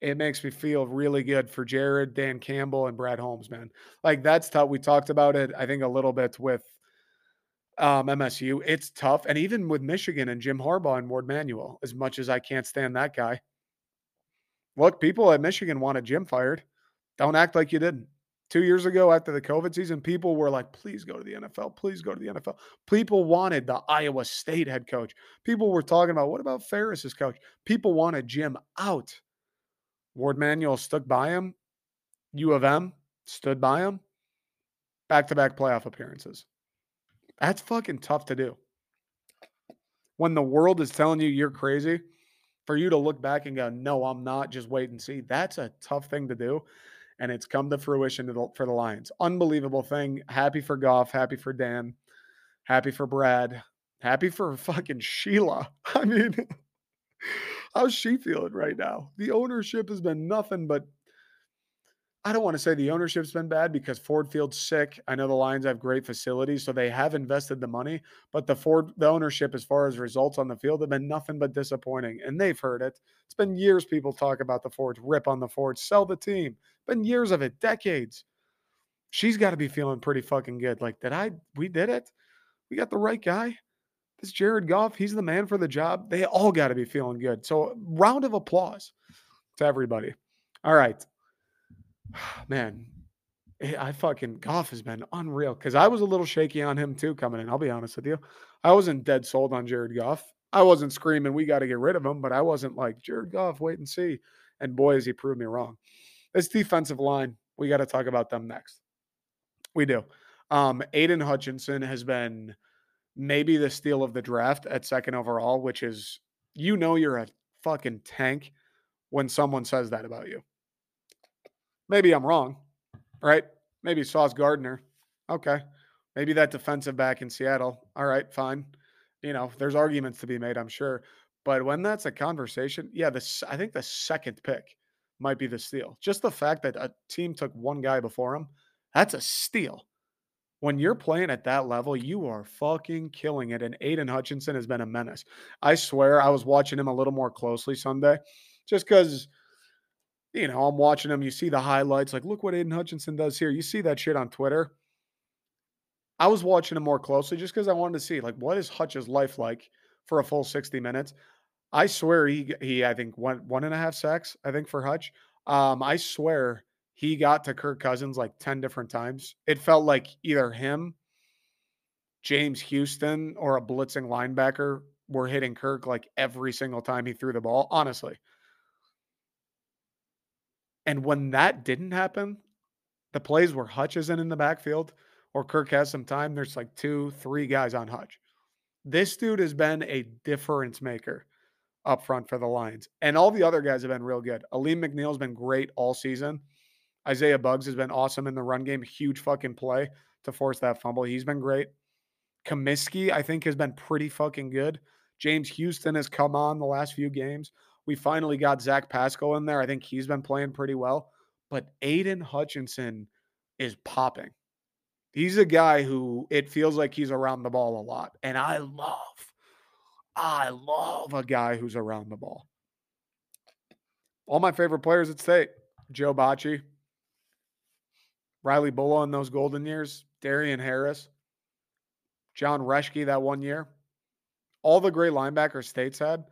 it makes me feel really good for Jared, Dan Campbell, and Brad Holmes, man. Like that's tough. We talked about it, I think, a little bit with um, MSU. It's tough. And even with Michigan and Jim Harbaugh and Warde Manuel, as much as I can't stand that guy. Look, people at Michigan wanted Jim fired. Don't act like you didn't. Two years ago, after the COVID season, people were like, please go to the NFL. Please go to the NFL. People wanted the Iowa State head coach. People were talking about, what about Ferris's coach? People wanted Jim out. Warde Manuel stuck by him. U of M stood by him. Back to back playoff appearances. That's fucking tough to do. When the world is telling you you're crazy, for you to look back and go, no, I'm not, just wait and see. That's a tough thing to do. And it's come to fruition for the Lions. Unbelievable thing. Happy for Goff. Happy for Dan. Happy for Brad. Happy for fucking Sheila. I mean, how's she feeling right now? The ownership has been nothing but I don't want to say the ownership's been bad because Ford Field's sick. I know the Lions have great facilities, so they have invested the money, but the Ford the ownership as far as results on the field have been nothing but disappointing. And they've heard it. It's been years people talk about the Fords, rip on the Fords, sell the team. Been years of it, decades. She's got to be feeling pretty fucking good. Like, did I we did it? We got the right guy. This Jared Goff, he's the man for the job. They all got to be feeling good. So, round of applause to everybody. All right. man, eh, I fucking Goff has been unreal because I was a little shaky on him too coming in. I'll be honest with you. I wasn't dead sold on Jared Goff. I wasn't screaming, we got to get rid of him, but I wasn't like, Jared Goff, wait and see. And boy, has he proved me wrong. This defensive line, we got to talk about them next. We do. Um, Aidan Hutchinson has been maybe the steal of the draft at second overall, which is, you know, you're a fucking tank when someone says that about you. Maybe I'm wrong, right? Maybe Sauce Gardner. Okay. Maybe that defensive back in Seattle. All right, fine. You know, there's arguments to be made, I'm sure. But when that's a conversation, yeah, this I think the second pick might be the steal. Just the fact that a team took one guy before him, that's a steal. When you're playing at that level, you are fucking killing it. And Aidan Hutchinson has been a menace. I swear I was watching him a little more closely Sunday just because – you know, I'm watching him. You see the highlights, like, look what Aidan Hutchinson does here. You see that shit on Twitter. I was watching him more closely just because I wanted to see, like, what is Hutch's life like for a full 60 minutes? I swear he, he I think, one, one and a half sacks, I think, for Hutch. Um, I swear he got to Kirk Cousins like 10 different times. It felt like either him, James Houston, or a blitzing linebacker were hitting Kirk like every single time he threw the ball. Honestly, and when that didn't happen, the plays where Hutch isn't in the backfield or Kirk has some time, there's like two, three guys on Hutch. This dude has been a difference maker up front for the Lions. And all the other guys have been real good. Alim McNeill's been great all season. Isaiah Buggs has been awesome in the run game. Huge fucking play to force that fumble. He's been great. Cominsky, I think, has been pretty fucking good. James Houston has come on the last few games. We finally got Zach Pascal in there. I think he's been playing pretty well. But Aidan Hutchinson is popping. He's a guy who it feels like he's around the ball a lot. And I love, I love a guy who's around the ball. All my favorite players at state Joe Bachie, Riley Bullough in those golden years, Darien Harris, Jon Reschke that one year. All the great linebackers States had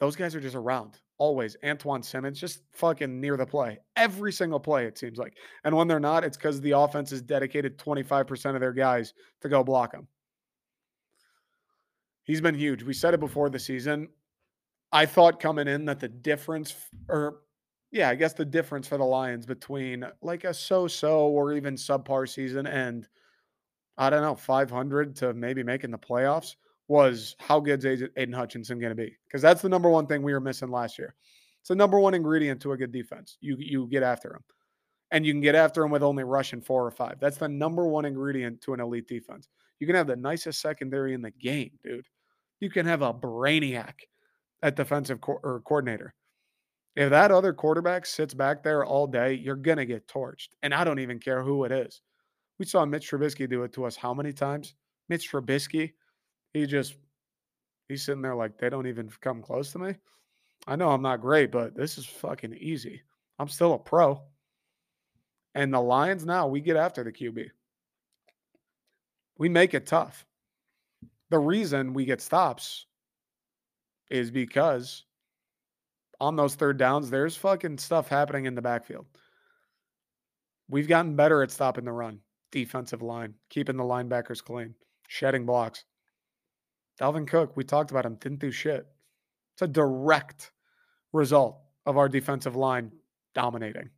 those guys are just around always. Antjuan Simmons just fucking near the play every single play, it seems like. And when they're not, it's because the offense is dedicated 25% of their guys to go block them. He's been huge. We said it before the season. I thought coming in that the difference, or yeah, I guess the difference for the Lions between like a so so or even subpar season and I don't know, 500 to maybe making the playoffs was how good's Aidan Hutchinson going to be? Because that's the number one thing we were missing last year. It's the number one ingredient to a good defense. You you get after him, and you can get after him with only rushing four or five. That's the number one ingredient to an elite defense. You can have the nicest secondary in the game, dude. You can have a brainiac at defensive co- or coordinator. If that other quarterback sits back there all day, you're gonna get torched, and I don't even care who it is. We saw Mitch Trubisky do it to us how many times? Mitch Trubisky he just he's sitting there like they don't even come close to me. I know I'm not great, but this is fucking easy. I'm still a pro. And the Lions now, we get after the QB. We make it tough. The reason we get stops is because on those third downs, there's fucking stuff happening in the backfield. We've gotten better at stopping the run, defensive line, keeping the linebackers clean, shedding blocks. Dalvin Cook, we talked about him, didn't do shit. It's a direct result of our defensive line dominating.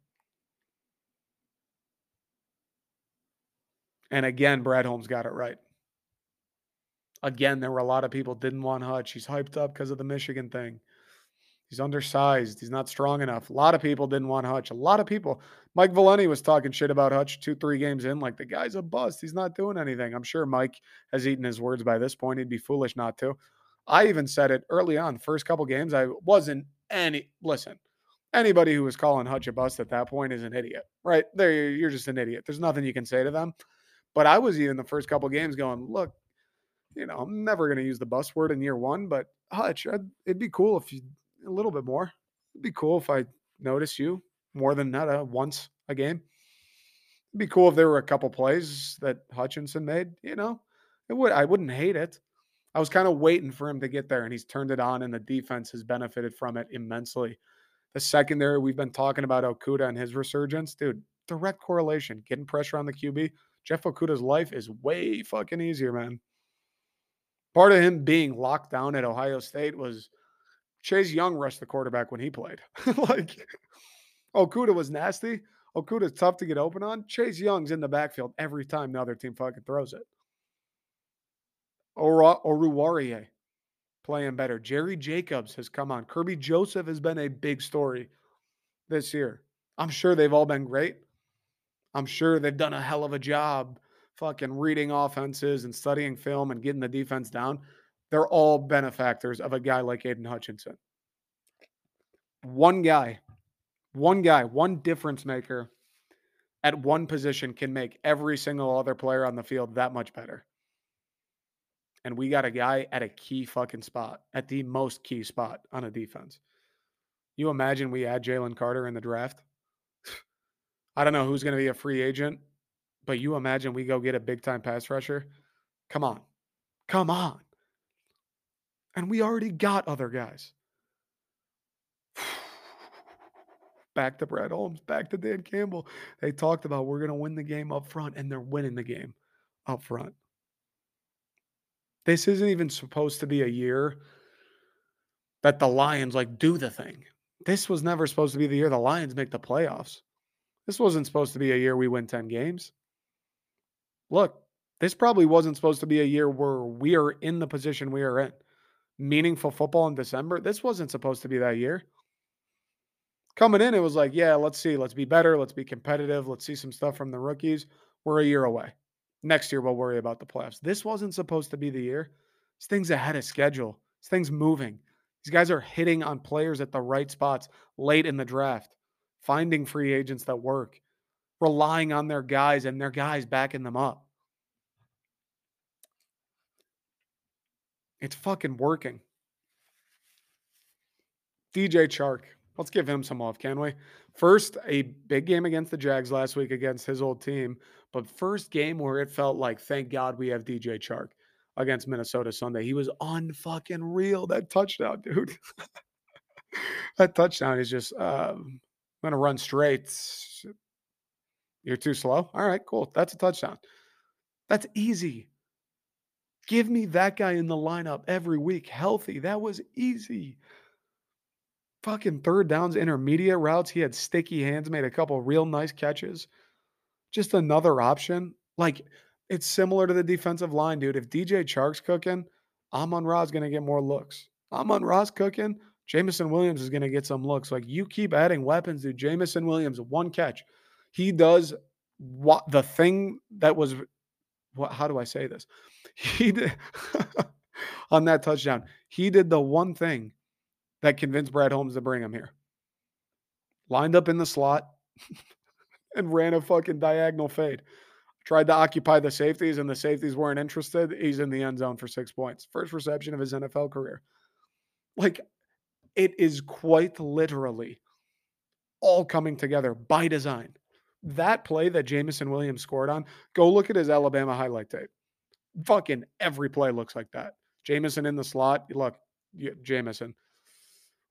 And again, Brad Holmes got it right. Again, there were a lot of people didn't want Hutch. He's hyped up because of the Michigan thing. He's undersized. He's not strong enough. A lot of people didn't want Hutch. A lot of people. Mike Valenti was talking shit about Hutch two, three games in. Like the guy's a bust. He's not doing anything. I'm sure Mike has eaten his words by this point. He'd be foolish not to. I even said it early on, first couple games. I wasn't any. Listen, anybody who was calling Hutch a bust at that point is an idiot, right? There, you're just an idiot. There's nothing you can say to them. But I was even the first couple games going, look, you know, I'm never going to use the bust word in year one, but Hutch, I'd, it'd be cool if you a little bit more. It'd be cool if I notice you more than that uh, once a game. It'd be cool if there were a couple plays that Hutchinson made. You know, it would. I wouldn't hate it. I was kind of waiting for him to get there, and he's turned it on, and the defense has benefited from it immensely. The secondary, we've been talking about Okudah and his resurgence, dude. Direct correlation. Getting pressure on the QB. Jeff Okudah's life is way fucking easier, man. Part of him being locked down at Ohio State was Chase Young rushed the quarterback when he played. like Okudah was nasty. Okudah's tough to get open on. Chase Young's in the backfield every time the other team fucking throws it. Or Oruwariye playing better. Jerry Jacobs has come on. Kerby Joseph has been a big story this year. I'm sure they've all been great. I'm sure they've done a hell of a job fucking reading offenses and studying film and getting the defense down. They're all benefactors of a guy like Aidan Hutchinson. One guy, one guy, one difference maker at one position can make every single other player on the field that much better. And we got a guy at a key fucking spot, at the most key spot on a defense. You imagine we add Jalen Carter in the draft? I don't know who's going to be a free agent, but you imagine we go get a big time pass rusher? Come on. Come on. And we already got other guys. Back to Brad Holmes, back to Dan Campbell. They talked about we're going to win the game up front, and they're winning the game up front. This isn't even supposed to be a year that the Lions like do the thing. This was never supposed to be the year the Lions make the playoffs. This wasn't supposed to be a year we win 10 games. Look, this probably wasn't supposed to be a year where we are in the position we are in meaningful football in December. This wasn't supposed to be that year. Coming in, it was like, yeah, let's see, let's be better, let's be competitive, let's see some stuff from the rookies. We're a year away. Next year, we'll worry about the playoffs. This wasn't supposed to be the year. This thing's ahead of schedule. This thing's moving. These guys are hitting on players at the right spots late in the draft, finding free agents that work, relying on their guys and their guys backing them up. It's fucking working. DJ Chark. Let's give him some love, can we? First, a big game against the Jags last week against his old team, but first game where it felt like, thank God we have DJ Chark against Minnesota Sunday. He was unfucking real. That touchdown, dude. that touchdown is just, uh, I'm going to run straight. You're too slow. All right, cool. That's a touchdown. That's easy. Give me that guy in the lineup every week, healthy. That was easy. Fucking third downs, intermediate routes. He had sticky hands, made a couple real nice catches. Just another option. Like, it's similar to the defensive line, dude. If DJ Chark's cooking, Amon Ra's going to get more looks. Amon Ra's cooking, Jameson Williams is going to get some looks. Like, you keep adding weapons, dude. Jameson Williams, one catch. He does what the thing that was what how do I say this? He did on that touchdown. He did the one thing that convinced Brad Holmes to bring him here. Lined up in the slot and ran a fucking diagonal fade. Tried to occupy the safeties, and the safeties weren't interested. He's in the end zone for six points. First reception of his NFL career. Like, it is quite literally all coming together by design that play that Jameson Williams scored on, go look at his Alabama highlight tape. Fucking every play looks like that. Jameson in the slot. Look, Jameson,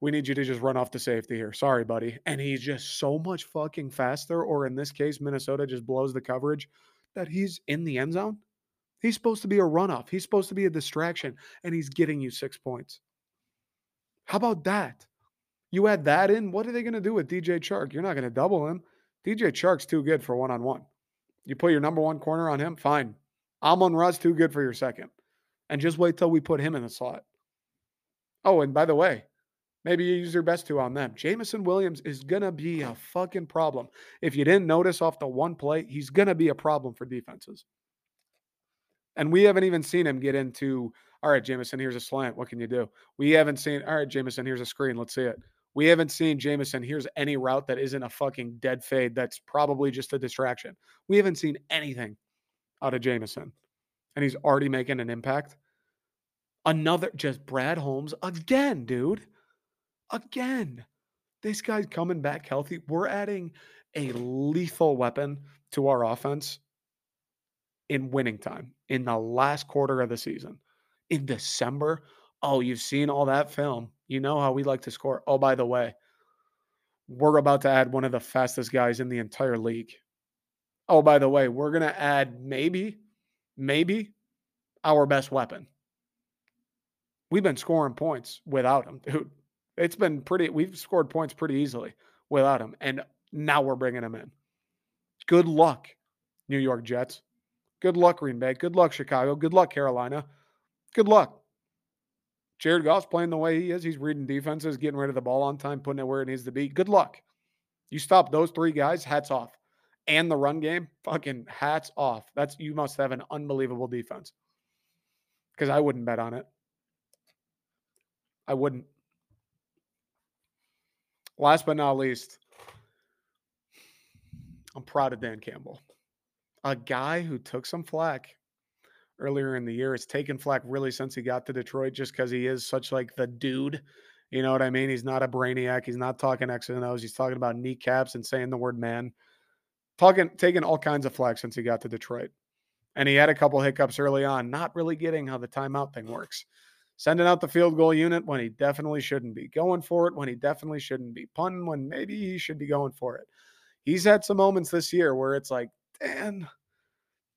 we need you to just run off the safety here. Sorry, buddy. And he's just so much fucking faster, or in this case, Minnesota just blows the coverage that he's in the end zone. He's supposed to be a runoff. He's supposed to be a distraction, and he's getting you six points. How about that? You add that in. What are they going to do with DJ Chark? You're not going to double him. DJ Chark's too good for one on one. You put your number one corner on him, fine. Amon Ra's too good for your second. And just wait till we put him in the slot. Oh, and by the way, Maybe you use your best two on them. Jameson Williams is going to be a fucking problem. If you didn't notice off the one play, he's going to be a problem for defenses. And we haven't even seen him get into, all right, Jameson, here's a slant. What can you do? We haven't seen, all right, Jameson, here's a screen. Let's see it. We haven't seen Jameson, here's any route that isn't a fucking dead fade that's probably just a distraction. We haven't seen anything out of Jameson. And he's already making an impact. Another, just Brad Holmes again, dude again. This guy's coming back healthy. We're adding a lethal weapon to our offense in winning time in the last quarter of the season. In December, oh, you've seen all that film. You know how we like to score. Oh, by the way, we're about to add one of the fastest guys in the entire league. Oh, by the way, we're going to add maybe, maybe our best weapon. We've been scoring points without him, dude. It's been pretty, we've scored points pretty easily without him. And now we're bringing him in. Good luck, New York Jets. Good luck, Green Bay. Good luck, Chicago. Good luck, Carolina. Good luck. Jared Goff's playing the way he is. He's reading defenses, getting rid of the ball on time, putting it where it needs to be. Good luck. You stop those three guys, hats off. And the run game, fucking hats off. That's you must have an unbelievable defense. Because I wouldn't bet on it. I wouldn't. Last but not least, I'm proud of Dan Campbell, a guy who took some flack earlier in the year. It's taken flack really since he got to Detroit, just because he is such like the dude. You know what I mean? He's not a brainiac. He's not talking X and O's. He's talking about kneecaps and saying the word man. Talking, taking all kinds of flack since he got to Detroit. And he had a couple hiccups early on, not really getting how the timeout thing works sending out the field goal unit when he definitely shouldn't be, going for it when he definitely shouldn't be, punting when maybe he should be going for it. He's had some moments this year where it's like, Dan,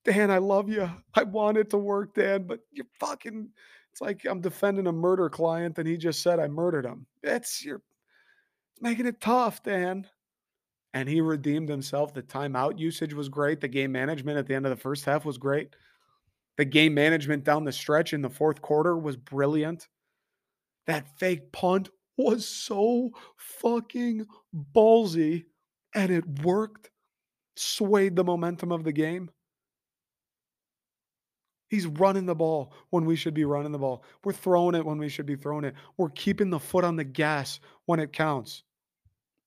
Dan, I love you. I want it to work, Dan, but you're fucking. It's like I'm defending a murder client and he just said I murdered him. It's you're it's making it tough, Dan. And he redeemed himself. The timeout usage was great. The game management at the end of the first half was great. The game management down the stretch in the fourth quarter was brilliant. That fake punt was so fucking ballsy and it worked, swayed the momentum of the game. He's running the ball when we should be running the ball. We're throwing it when we should be throwing it. We're keeping the foot on the gas when it counts.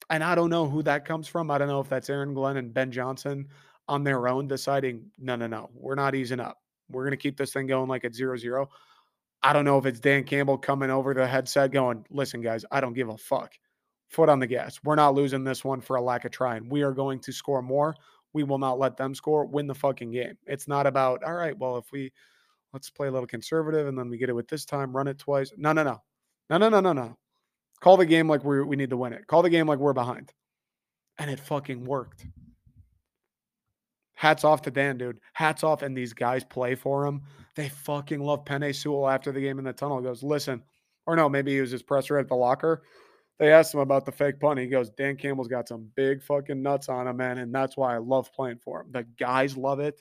And I don't know who that comes from. I don't know if that's Aaron Glenn and Ben Johnson on their own deciding, no, no, no, we're not easing up. We're going to keep this thing going like at zero zero. I don't know if it's Dan Campbell coming over the headset going, listen, guys, I don't give a fuck. Foot on the gas. We're not losing this one for a lack of trying. We are going to score more. We will not let them score. Win the fucking game. It's not about, all right, well, if we let's play a little conservative and then we get it with this time, run it twice. No, no, no. No, no, no, no, no. Call the game like we we need to win it. Call the game like we're behind. And it fucking worked hats off to Dan, dude. Hats off. And these guys play for him. They fucking love Penei Sewell after the game in the tunnel. He goes, listen, or no, maybe he was his presser at the locker. They asked him about the fake punt. He goes, Dan Campbell's got some big fucking nuts on him, man. And that's why I love playing for him. The guys love it.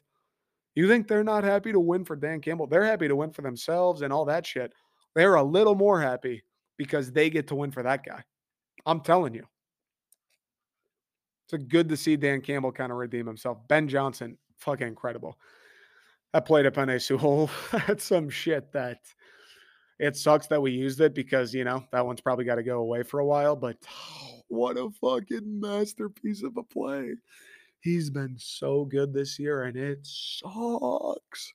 You think they're not happy to win for Dan Campbell? They're happy to win for themselves and all that shit. They're a little more happy because they get to win for that guy. I'm telling you. It's good to see Dan Campbell kind of redeem himself. Ben Johnson, fucking incredible. That played at Penei Sewell. That's some shit that it sucks that we used it because, you know, that one's probably got to go away for a while, but what a fucking masterpiece of a play. He's been so good this year and it sucks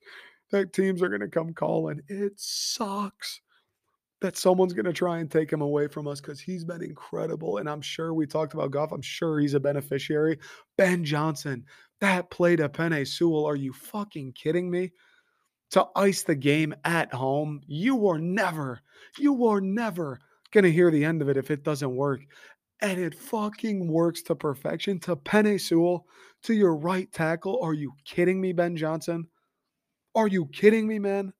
that teams are going to come calling. It sucks that someone's going to try and take him away from us because he's been incredible. And I'm sure we talked about Goff. I'm sure he's a beneficiary. Ben Johnson, that play to Penei Sewell. Are you fucking kidding me? To ice the game at home, you are never, you are never going to hear the end of it if it doesn't work. And it fucking works to perfection. To Penei Sewell, to your right tackle. Are you kidding me, Ben Johnson? Are you kidding me, man?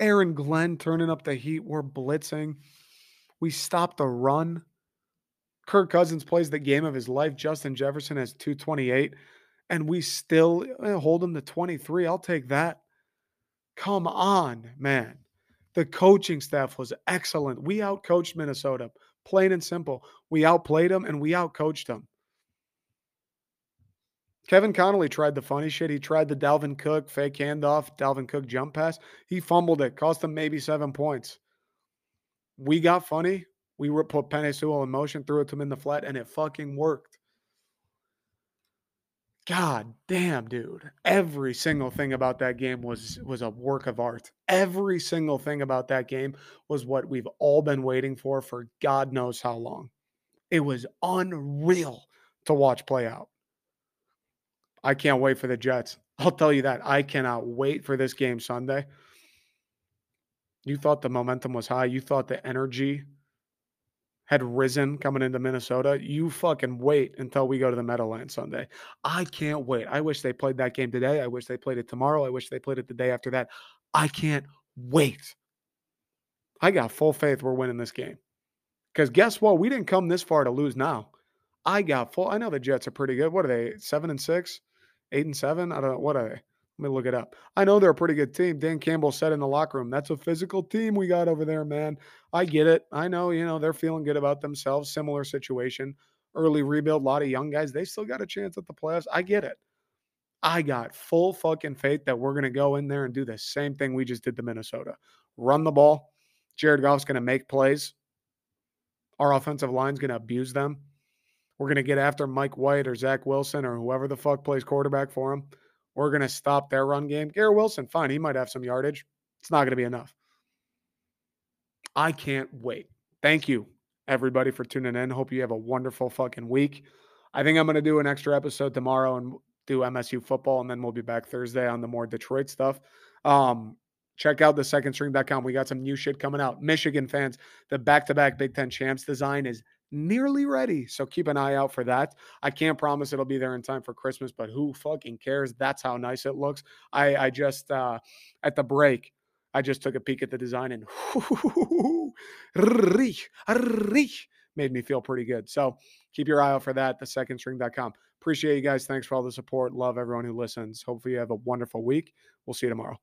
Aaron Glenn turning up the heat. We're blitzing. We stopped the run. Kirk Cousins plays the game of his life. Justin Jefferson has 228, and we still eh, hold them to 23. I'll take that. Come on, man. The coaching staff was excellent. We outcoached Minnesota, plain and simple. We outplayed them and we outcoached them. Kevin O'Connell tried the funny shit. He tried the Dalvin Cook fake handoff, Dalvin Cook jump pass. He fumbled it, cost him maybe seven points. We got funny. We put Penei Sewell in motion, threw it to him in the flat, and it fucking worked. God damn, dude. Every single thing about that game was was a work of art. Every single thing about that game was what we've all been waiting for for God knows how long. It was unreal to watch play out. I can't wait for the Jets. I'll tell you that. I cannot wait for this game Sunday. You thought the momentum was high. You thought the energy had risen coming into Minnesota. You fucking wait until we go to the Meadowlands Sunday. I can't wait. I wish they played that game today. I wish they played it tomorrow. I wish they played it the day after that. I can't wait. I got full faith we're winning this game. Because guess what? We didn't come this far to lose now. I got full. I know the Jets are pretty good. What are they? Seven and six? eight and seven. I don't know what are they. Let me look it up. I know they're a pretty good team. Dan Campbell said in the locker room, "That's a physical team we got over there, man." I get it. I know, you know, they're feeling good about themselves. Similar situation, early rebuild, a lot of young guys. They still got a chance at the playoffs. I get it. I got full fucking faith that we're gonna go in there and do the same thing we just did to Minnesota. Run the ball. Jared Goff's gonna make plays. Our offensive line's gonna abuse them. We're going to get after Mike White or Zach Wilson or whoever the fuck plays quarterback for him. We're going to stop their run game. Garrett Wilson, fine. He might have some yardage. It's not going to be enough. I can't wait. Thank you, everybody, for tuning in. Hope you have a wonderful fucking week. I think I'm going to do an extra episode tomorrow and do MSU football, and then we'll be back Thursday on the more Detroit stuff. Um, check out the secondstring.com. We got some new shit coming out. Michigan fans, the back to back Big Ten champs design is nearly ready. So keep an eye out for that. I can't promise it'll be there in time for Christmas, but who fucking cares? That's how nice it looks. I, I just, uh, at the break, I just took a peek at the design and made me feel pretty good. So keep your eye out for that, the secondstring.com. Appreciate you guys. Thanks for all the support. Love everyone who listens. Hopefully you have a wonderful week. We'll see you tomorrow.